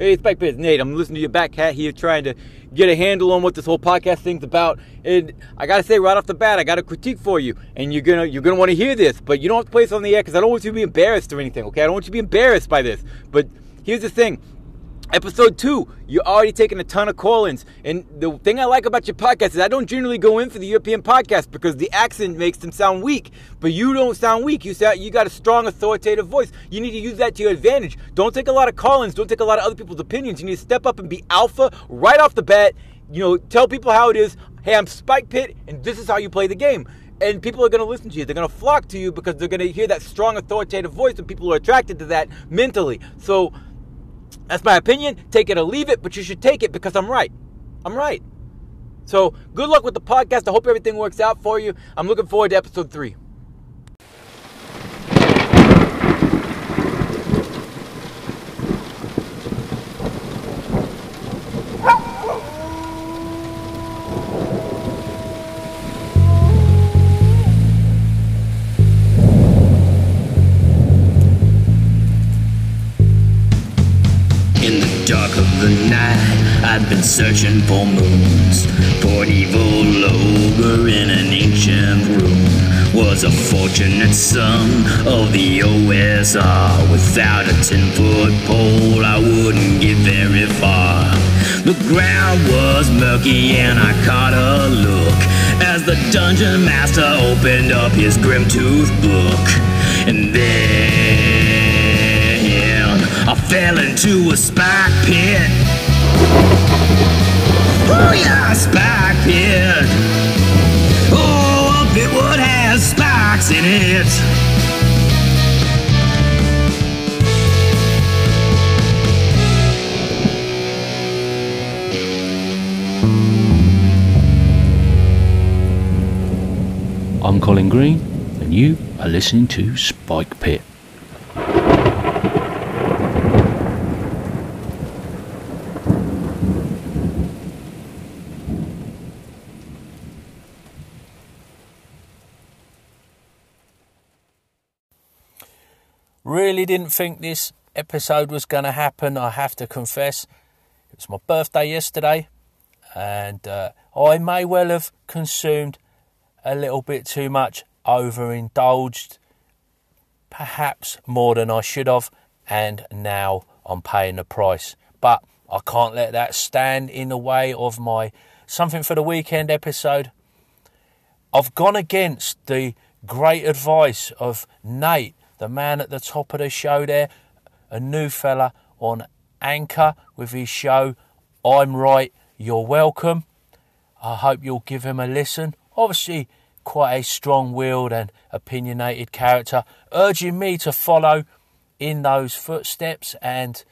Hey, Spike Pit, Nate. I'm listening to your back hat here, trying to get a handle on what this whole podcast thing's about. And I gotta say right off the bat, I got a critique for you, and you're gonna you're gonna want to hear this, but you don't have to play this on the air because I don't want you to be embarrassed or anything. Okay, I don't want you to be embarrassed by this. But here's the thing: Episode two, you're already taking a ton of call-ins. And the thing I like about your podcast is I don't generally go in for the European podcast because the accent makes them sound weak. But you don't sound weak. You sound you got a strong authoritative voice. You need to use that to your advantage. Don't take a lot of call-ins. Don't take a lot of other people's opinions. You need to step up and be alpha right off the bat. You know, tell people how it is. Hey, I'm Spike Pit, and this is how you play the game and people are going to listen to you. They're going to flock to you because they're going to hear that strong authoritative voice, and people are attracted to that mentally. So that's my opinion. Take it or leave it, but you should take it because I'm right. I'm right. So, good luck with the podcast. I hope everything works out for you. I'm looking forward to episode three. Searching for moons. For an evil ogre in an ancient room was a fortunate son of the OSR. Without a ten foot pole, I wouldn't get very far. The ground was murky and I caught a look as the dungeon master opened up his Grimtooth book. And then I fell into a spike pit. Oh yeah, spike pit. Oh, spikes in it. I'm Colin Green, and you are listening to Spike Pit. Really didn't think this episode was going to happen, I have to confess. It was my birthday yesterday, and uh, I may well have consumed a little bit too much, overindulged, perhaps more than I should have, and now I'm paying the price. But I can't let that stand in the way of my something for the weekend episode. I've gone against the great advice of Nate, the man at the top of the show there, a new fella on Anchor with his show I'm Right, You're Welcome. I hope you'll give him a listen. Obviously, quite a strong willed and opinionated character, urging me to follow in those footsteps and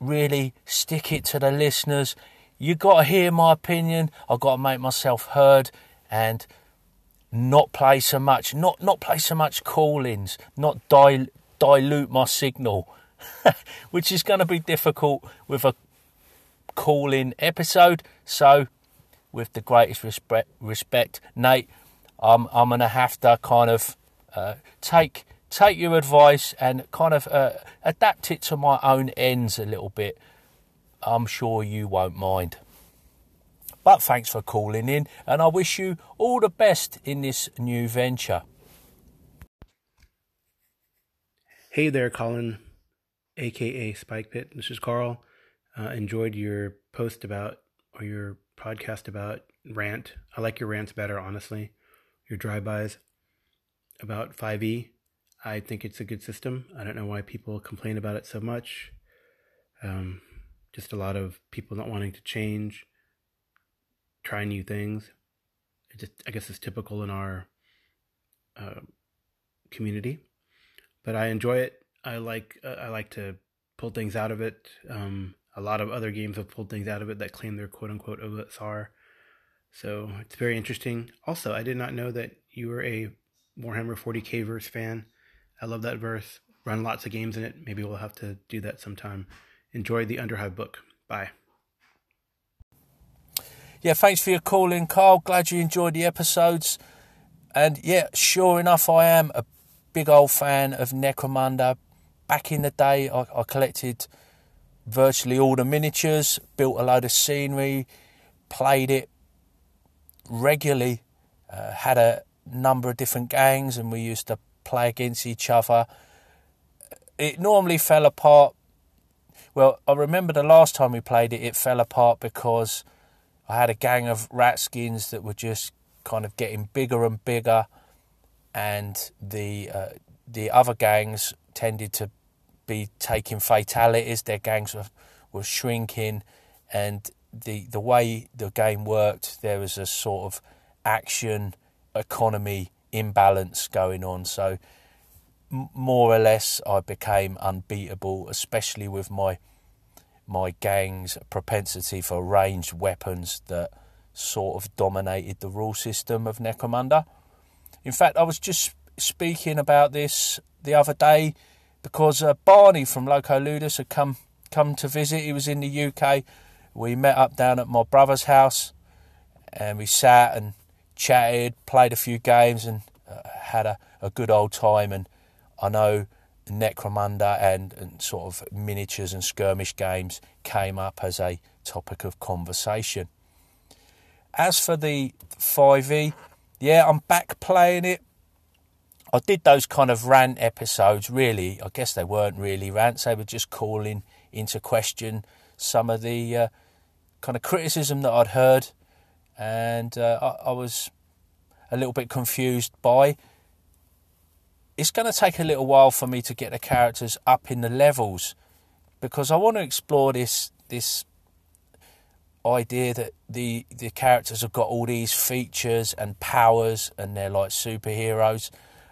really stick it to the listeners. You got to hear my opinion. I've got to make myself heard and not play so much, not not play so much call-ins, not dil- dilute my signal, which is going to be difficult with a call-in episode. So, with the greatest respect, respect Nate, I'm I'm going to have to kind of uh, take take your advice and kind of uh, adapt it to my own ends a little bit. I'm sure you won't mind. But thanks for calling in, and I wish you all the best in this new venture. Hey there, Colin, aka Spike Pit. This is Carl. Uh, enjoyed your post about or your podcast about rant. I like your rants better, honestly. Your drive-bys about 5e. I think it's a good system. I don't know why people complain about it so much. Um, just a lot of people not wanting to change, try new things. It just, I guess, it's typical in our uh, community but I enjoy it. I like uh, I like to pull things out of it. Um, a lot of other games have pulled things out of it that claim their quote unquote OSR. So it's very interesting. Also, I did not know that you were a Warhammer 40k verse fan. I love that verse. Run lots of games in it. Maybe we'll have to do that sometime. Enjoy the Underhive book. Bye. Yeah, thanks for your call in, Carl. Glad you enjoyed the episodes. And yeah, sure enough, I am a big old fan of Necromunda. Back in the day, I, I collected virtually all the miniatures, built a load of scenery, played it regularly, uh, had a number of different gangs, and we used to play against each other. It normally fell apart. Well, I remember the last time we played it, it fell apart because I had a gang of ratskins that were just kind of getting bigger and bigger, and the uh, the other gangs tended to be taking fatalities. Their gangs were, were shrinking, and the the way the game worked, there was a sort of action economy imbalance going on. So more or less, I became unbeatable, especially with my my gang's propensity for ranged weapons that sort of dominated the rule system of Necromunda. In fact, I was just speaking about this the other day because uh, Barney from Loco Ludus had come come to visit. He was in the UK. We met up down at my brother's house, and we sat and chatted, played a few games, and uh, had a, a good old time. And I know Necromunda and, and sort of miniatures and skirmish games came up as a topic of conversation. As for the 5e, yeah, I'm back playing it. I did those kind of rant episodes, really. I guess they weren't really rants, they were just calling into question some of the uh, kind of criticism that I'd heard. And uh, I, I was a little bit confused by. It's going to take a little while for me to get the characters up in the levels because I want to explore this this idea that the the characters have got all these features and powers and they're like superheroes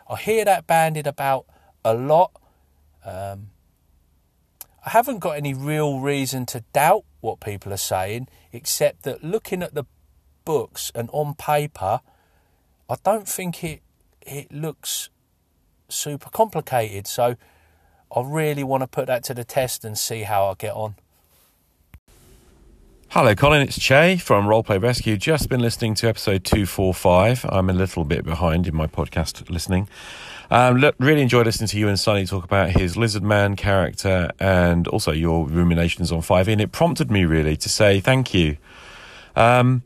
I hear that banded about a lot. Um, I haven't got any real reason to doubt what people are saying, except that looking at the books and on paper, I don't think it it looks super complicated. So I really want to put that to the test and see how I get on. Hello, Colin. It's Che from Roleplay Rescue. Just been listening to episode 245. I'm a little bit behind in my podcast listening. Um, look, really enjoyed listening to you and Sonny talk about his Lizard Man character and also your ruminations on 5e. and it prompted me really to say thank you. Um,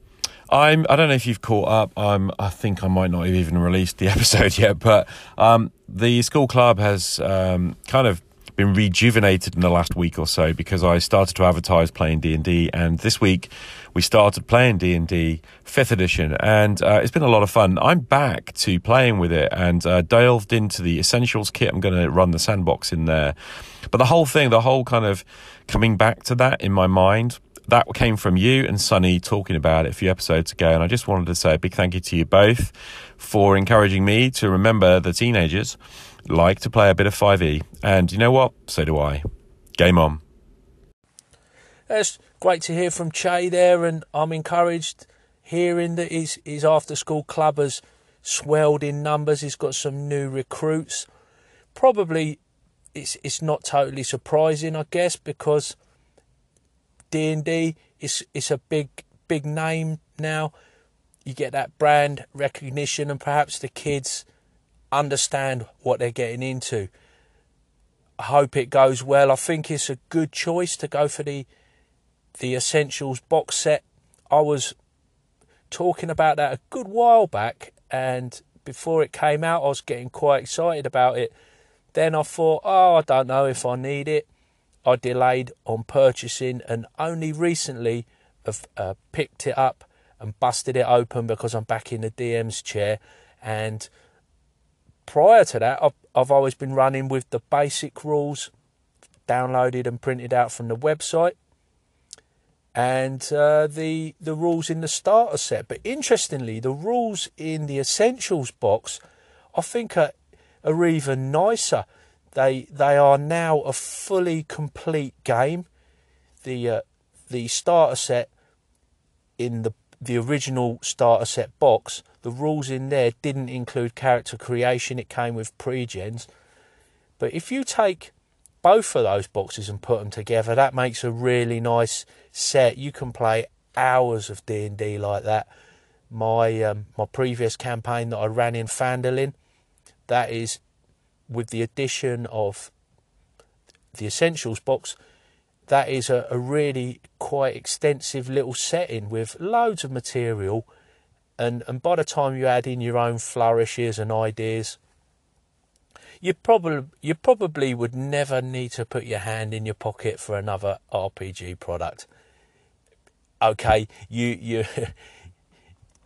I'm, I don't know if you've caught up. I'm, I think I might not have even released the episode yet, but um, the school club has um, kind of been rejuvenated in the last week or so because I started to advertise playing D and D, and this week we started playing D and D fifth edition, and uh, it's been a lot of fun. I'm back to playing with it and uh, delved into the essentials kit. I'm going to run the sandbox in there, but the whole thing, the whole kind of coming back to that in my mind that came from you and Sonny talking about it a few episodes ago. And I just wanted to say a big thank you to you both for encouraging me to remember the teenagers like to play a bit of 5e. And you know what? So do I. Game on. It's great to hear from Che there, and I'm encouraged hearing that his, his after school club has swelled in numbers. He's got some new recruits. Probably it's it's not totally surprising, I guess, because D and D is it's a big big name now. You get that brand recognition, and perhaps the kids understand what they're getting into. I hope it goes well. I think it's a good choice to go for the the essentials box set. I was talking about that a good while back, and before it came out, I was getting quite excited about it. Then I thought, oh, I don't know if I need it. I delayed on purchasing, and only recently have uh, picked it up and busted it open because I'm back in the DM's chair and prior to that, I've, I've always been running with the basic rules downloaded and printed out from the website and uh, the the rules in the starter set. But interestingly, the rules in the essentials box, I think are, are even nicer. They they are now a fully complete game. The uh, the starter set in the the original starter set box the rules in there didn't include character creation, it came with pre-gens. But if you take both of those boxes and put them together, that makes a really nice set. You can play hours of D&D like that. My um, my previous campaign that I ran in Phandalin, that is with the addition of the essentials box, that is a, a really quite extensive little setting with loads of material. And, and by the time you add in your own flourishes and ideas, you probably you probably would never need to put your hand in your pocket for another RPG product. Okay, you you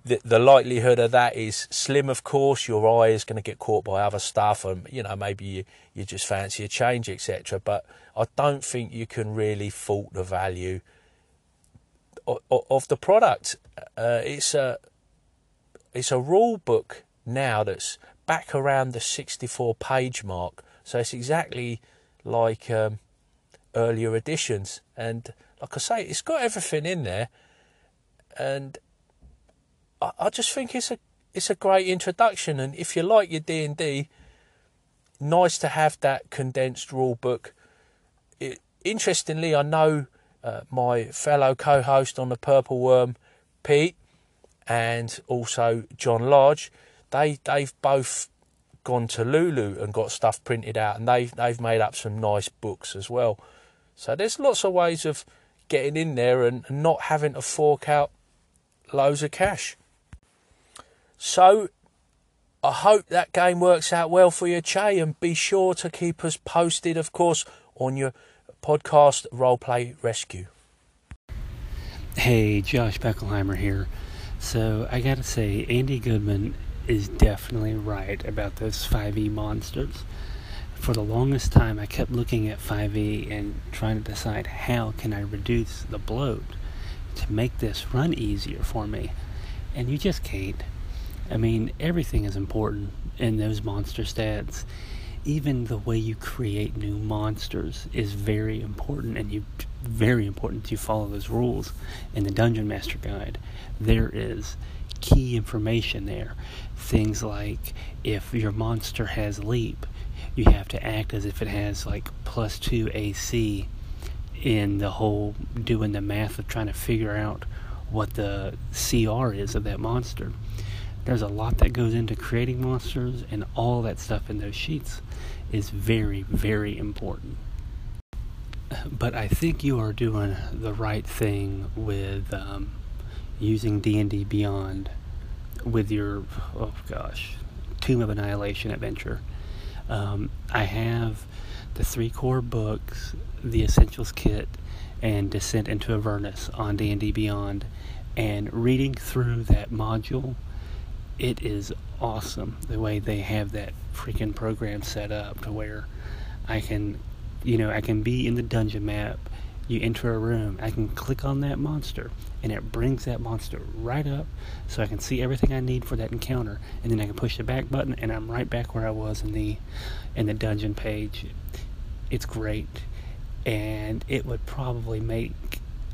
the, the likelihood of that is slim, of course. Your eye is going to get caught by other stuff, and you know maybe you, you just fancy a change, etc. But I don't think you can really fault the value of, of the product. Uh, it's a it's a rule book now that's back around the 64 page mark, so it's exactly like um, earlier editions. And like I say, it's got everything in there, and I, I just think it's a it's a great introduction. And if you like your D and D, nice to have that condensed rule book. It, interestingly, I know uh, my fellow co-host on the Purple Worm, Pete, and also John Lodge. They they've both gone to Lulu and got stuff printed out, and they've they've made up some nice books as well. So there's lots of ways of getting in there and not having to fork out loads of cash. So I hope that game works out well for you, Che, and be sure to keep us posted, of course, on your podcast Roleplay Rescue. Hey, Josh Beckelheimer here. So I gotta say, Andy Goodman is definitely right about those 5e monsters. For the longest time, I kept looking at 5e and trying to decide how can I reduce the bloat to make this run easier for me. And you just can't. I mean, everything is important in those monster stats. Even the way you create new monsters is very important, and you very important to follow those rules in the Dungeon Master Guide. There is key information there. Things like if your monster has leap, you have to act as if it has like plus two AC in the whole doing the math of trying to figure out what the CR is of that monster. There's a lot that goes into creating monsters, and all that stuff in those sheets is very, very important. But I think you are doing the right thing with um, using D&D Beyond with your oh gosh, Tomb of Annihilation adventure. Um, I have the three core books, the Essentials Kit, and Descent into Avernus on D&D Beyond, and reading through that module it is awesome the way they have that freaking program set up to where I can, you know, I can be in the dungeon map. You enter a room, I can click on that monster, and it brings that monster right up so I can see everything I need for that encounter, and then I can push the back button, and I'm right back where I was in the in the dungeon page. It's great, and it would probably make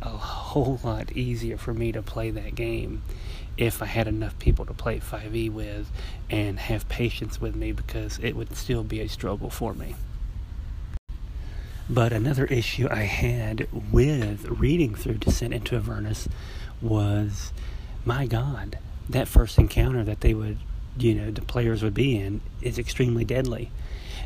a whole lot easier for me to play that game if I had enough people to play 5e with and have patience with me because it would still be a struggle for me. But another issue I had with reading through Descent into Avernus was my God, that first encounter that they would, you know, the players would be in is extremely deadly.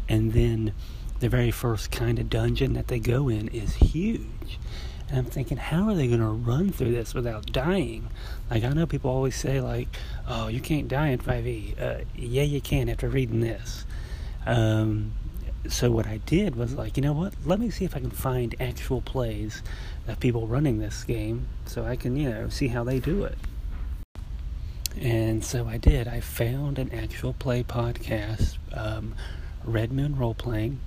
And then the very first kind of dungeon that they go in is huge. And I'm thinking, how are they going to run through this without dying? Like, I know people always say, like, oh, you can't die in 5e. Uh, yeah, you can after reading this. Um, so what I did was like, you know what? Let me see if I can find actual plays of people running this game so I can, you know, see how they do it. And so I did. I found an actual play podcast, um, Red Moon Role Playing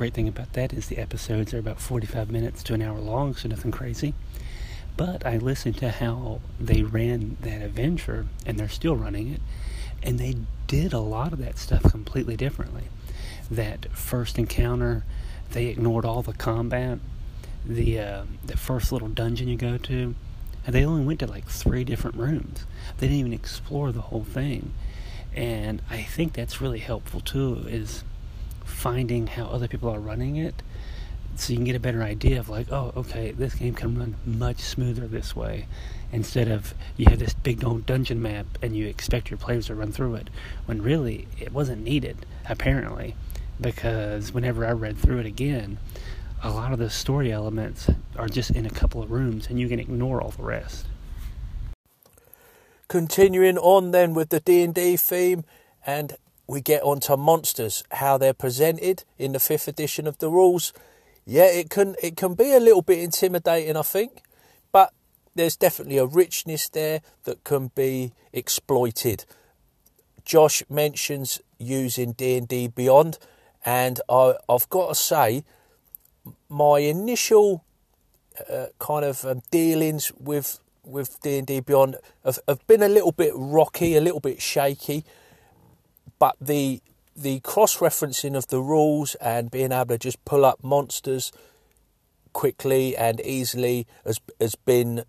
great thing about that is the episodes are about 45 minutes to an hour long, so nothing crazy. But I listened to how they ran that adventure, and they're still running it, and they did a lot of that stuff completely differently. That first encounter, they ignored all the combat. The uh, the first little dungeon you go to, and they only went to like three different rooms. They didn't even explore the whole thing, and I think that's really helpful too. Is finding how other people are running it so you can get a better idea of like oh okay this game can run much smoother this way instead of you have this big old dungeon map and you expect your players to run through it when really it wasn't needed apparently because whenever i read through it again a lot of the story elements are just in a couple of rooms and you can ignore all the rest. Continuing on then with the D&D theme and we get onto monsters, how they're presented in the fifth edition of the rules. Yeah, it can it can be a little bit intimidating, I think, but there's definitely a richness there that can be exploited. Josh mentions using D&D Beyond and I, I've got to say my initial uh, kind of um, dealings with with D&D Beyond have, have been a little bit rocky, a little bit shaky, but the the cross referencing of the rules and being able to just pull up monsters quickly and easily has has been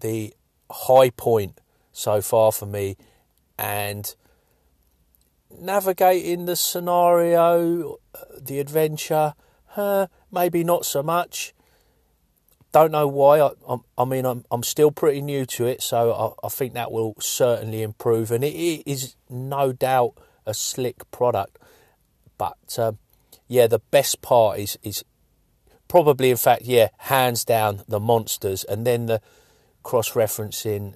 the high point so far for me. And navigating the scenario the adventure uh, maybe not so much. Don't know why. I, I, I, mean, I'm I'm still pretty new to it, so I, I think that will certainly improve, and it, it is no doubt a slick product. But um, yeah, the best part is is probably, in fact, yeah, hands down the monsters, and then the cross referencing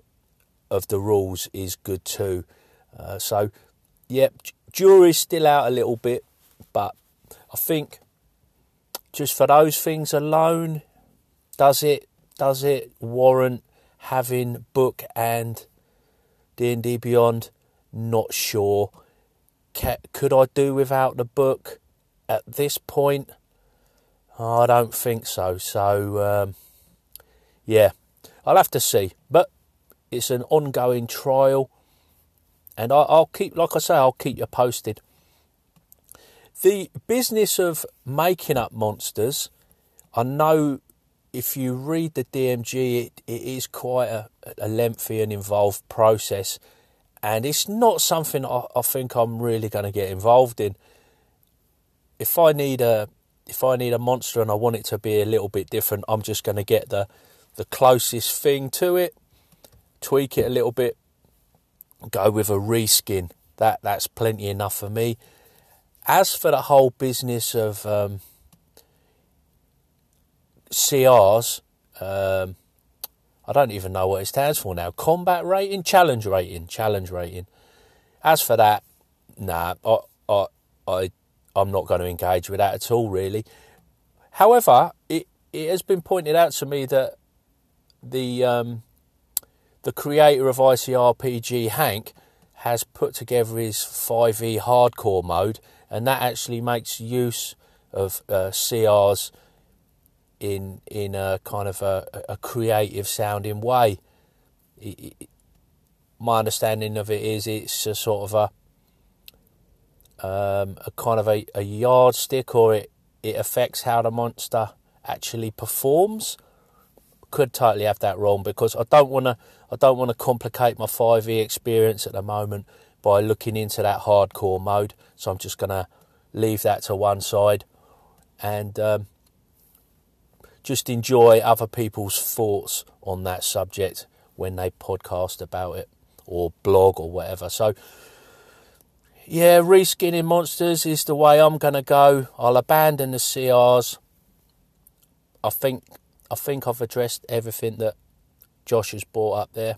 of the rules is good too. Uh, so, yeah, jury's still out a little bit, but I think just for those things alone, does it does it warrant having book and D and D Beyond? Not sure. Could I do without the book at this point? I don't think so. So um, yeah, I'll have to see. But it's an ongoing trial, and I, will keep, like I say, I'll keep you posted. The business of making up monsters, I know if you read the DMG, it, it is quite a, a, lengthy and involved process, and it's not something I, I think I'm really going to get involved in. If I need a if I need a monster and I want it to be a little bit different, I'm just going to get the the closest thing to it, tweak it a little bit, go with a reskin. That that's plenty enough for me. As for the whole business of um, CRs, um, I don't even know what it stands for now. Combat rating, challenge rating, challenge rating. As for that, nah, I, I, I, I'm not going to engage with that at all, really. However, it, it has been pointed out to me that the um, the creator of ICRPG, Hank, has put together his 5e hardcore mode, and that actually makes use of uh, CRs in in a kind of a, a creative sounding way. It, it, my understanding of it is it's a sort of a um, a kind of a, a yardstick, or it it affects how the monster actually performs. Could totally have that wrong because I don't want to I don't want to complicate my 5e experience at the moment by looking into that hardcore mode. So I'm just going to leave that to one side and um, just enjoy other people's thoughts on that subject when they podcast about it or blog or whatever. So, yeah, reskinning monsters is the way I'm going to go. I'll abandon the CRs. I think I think I've addressed everything that Josh has brought up there.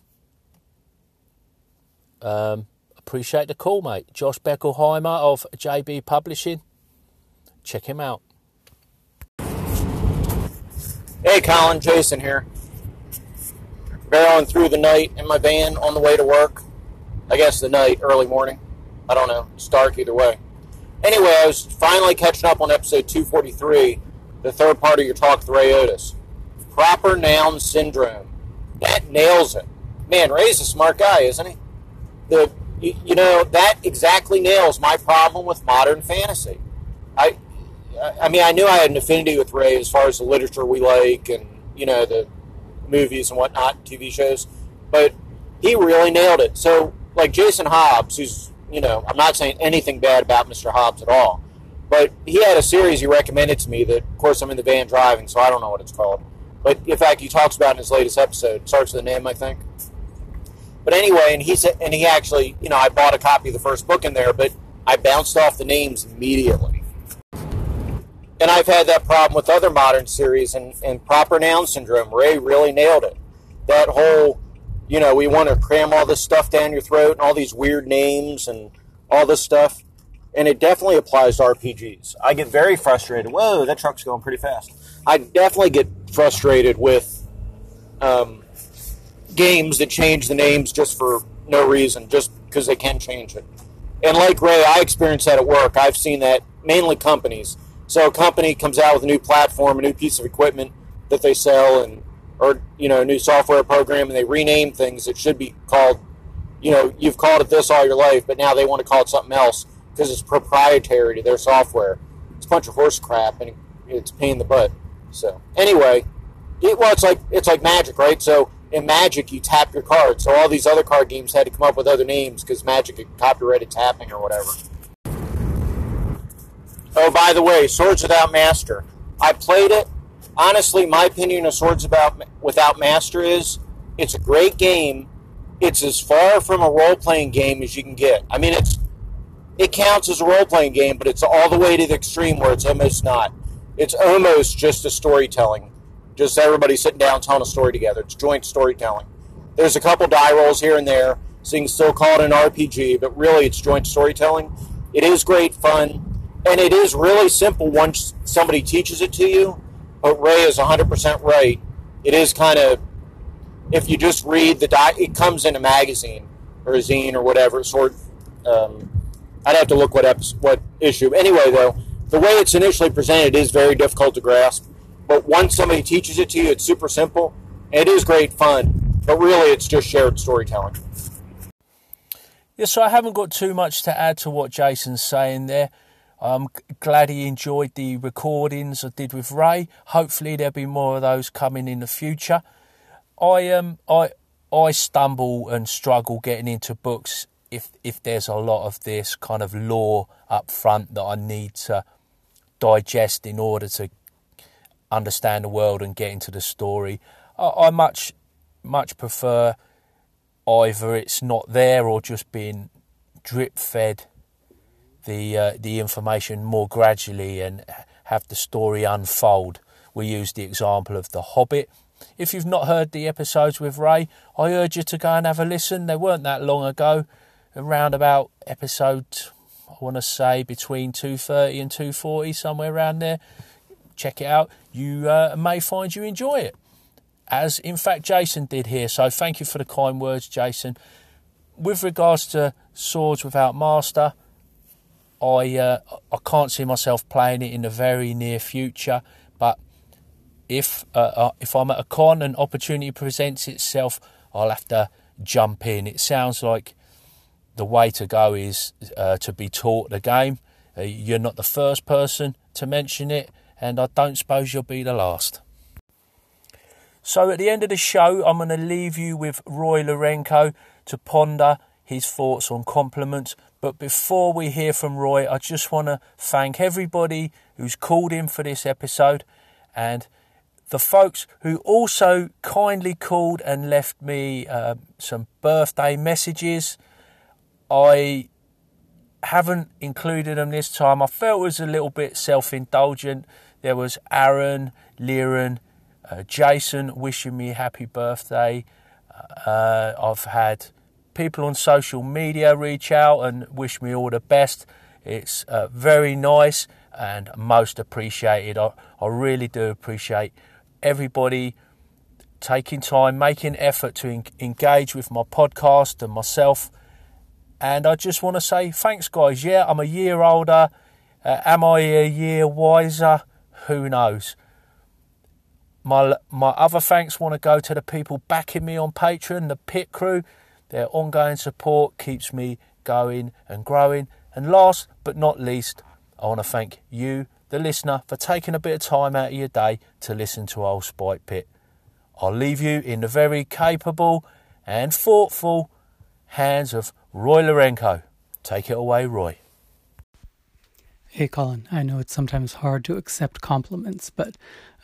Um, appreciate the call, mate. Josh Beckelheimer of JB Publishing. Check him out. Hey, Colin, Jason here. Barreling through the night in my van on the way to work. I guess the night, early morning. I don't know. It's dark either way. Anyway, I was finally catching up on episode 243, the third part of your talk with Ray Otus. Proper noun syndrome. That nails it. Man, Ray's a smart guy, isn't he? The you, you know that exactly nails my problem with modern fantasy. I I mean, I knew I had an affinity with Ray as far as the literature we like and, you know, the movies and whatnot, TV shows, but he really nailed it. So, like Jason Hobbs, who's, you know, I'm not saying anything bad about Mr. Hobbs at all, but he had a series he recommended to me that, of course, I'm in the van driving, so I don't know what it's called. But in fact, he talks about in his latest episode. Starts with a name, I think. But anyway, and he said, and he actually, you know, I bought a copy of the first book in there, but I bounced off the names immediately and I've had that problem with other modern series and, and proper noun syndrome. Ray really nailed it. That whole, you know, we want to cram all this stuff down your throat and all these weird names and all this stuff. And it definitely applies to RPGs. I get very frustrated. Whoa, that truck's going pretty fast. I definitely get frustrated with um, games that change the names just for no reason, just because they can change it. And like Ray, I experienced that at work. I've seen that mainly companies. So a company comes out with a new platform, a new piece of equipment that they sell, and or you know a new software program, and they rename things that should be called, you know, you've called it this all your life, but now they want to call it something else because it's proprietary to their software. It's a bunch of horse crap, and it's pain in the butt. So anyway, it, well, it's like it's like Magic, right? So in Magic, you tap your card. So all these other card games had to come up with other names because Magic had copyrighted tapping or whatever. Oh, by the way, Swords Without Master. I played it. Honestly, my opinion of Swords About Without Master is it's a great game. It's as far from a role playing game as you can get. I mean, it's it counts as a role playing game, but it's all the way to the extreme where it's almost not. It's almost just a storytelling. Just everybody sitting down telling a story together. It's joint storytelling. There's a couple die rolls here and there, so still call it an RPG, but really it's joint storytelling. It is great fun and it is really simple once somebody teaches it to you. But Ray is 100% right. It is kind of, if you just read the doc, it comes in a magazine or a zine or whatever sort. Um, I'd have to look what episode, what issue. Anyway, though, the way it's initially presented is very difficult to grasp. But once somebody teaches it to you, it's super simple. It is great fun, but really, it's just shared storytelling. Yeah, so I haven't got too much to add to what Jason's saying there. I'm glad he enjoyed the recordings I did with Ray. Hopefully there'll be more of those coming in the future. I um I I stumble and struggle getting into books if if there's a lot of this kind of lore up front that I need to digest in order to understand the world and get into the story. I, I much much prefer either it's not there or just being drip fed the uh, the information more gradually and have the story unfold. We use the example of The Hobbit. If you've not heard the episodes with Ray, I urge you to go and have a listen. They weren't that long ago, around about episode I want to say between 230 and 240, somewhere around there. Check it out. You uh, may find you enjoy it, as in fact Jason did here. So thank you for the kind words, Jason. With regards to Swords Without Master, I uh, I can't see myself playing it in the very near future. But if uh, uh, if I'm at a con and opportunity presents itself, I'll have to jump in. It sounds like the way to go is uh, to be taught the game. Uh, you're not the first person to mention it, and I don't suppose you'll be the last. So at the end of the show, I'm going to leave you with Roy Lorenko to ponder his thoughts on compliments. But before we hear from Roy, I just want to thank everybody who's called in for this episode and the folks who also kindly called and left me uh, some birthday messages. I haven't included them this time. I felt it was a little bit self indulgent. There was Aaron, Liren, uh, Jason wishing me happy birthday. Uh, I've had people on social media reach out and wish me all the best. It's uh, very nice and most appreciated. I, I really do appreciate everybody taking time, making effort to en- engage with my podcast and myself. And I just want to say thanks, guys. Yeah, I'm a year older. Uh, am I a year wiser? Who knows? My my other thanks want to go to the people backing me on Patreon, the pit crew. Their ongoing support keeps me going and growing. And last but not least, I want to thank you, the listener, for taking a bit of time out of your day to listen to Old Spike Pit. I'll leave you in the very capable and thoughtful hands of Roy Lorenko. Take it away, Roy. Hey, Colin, I know it's sometimes hard to accept compliments, but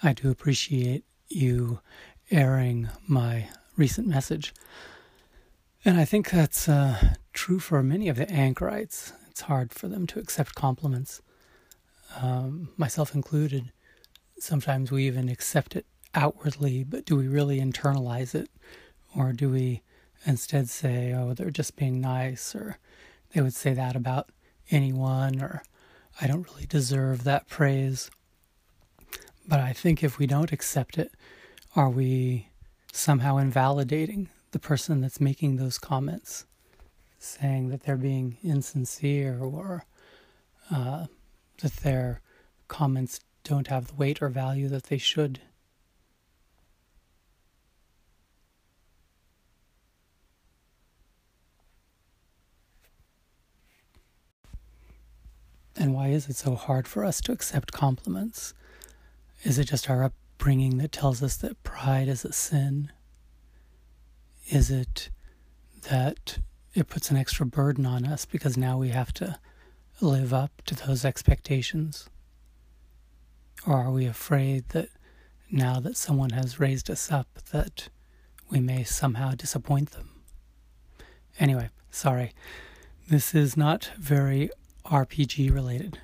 I do appreciate you airing my recent message. And I think that's uh, true for many of the anchorites. It's hard for them to accept compliments. um, myself included, sometimes we even accept it outwardly, but do we really internalize it? Or do we instead say, oh, they're just being nice, or they would say that about anyone, or I don't really deserve that praise. But I think if we don't accept it, are we somehow invalidating the person that's making those comments, saying that they're being insincere or uh, that their comments don't have the weight or value that they should? And why is it so hard for us to accept compliments? Is it just our upbringing that tells us that pride is a sin? Is it that it puts an extra burden on us because now we have to live up to those expectations? Or are we afraid that now that someone has raised us up that we may somehow disappoint them? Anyway, sorry. This is not very RPG related.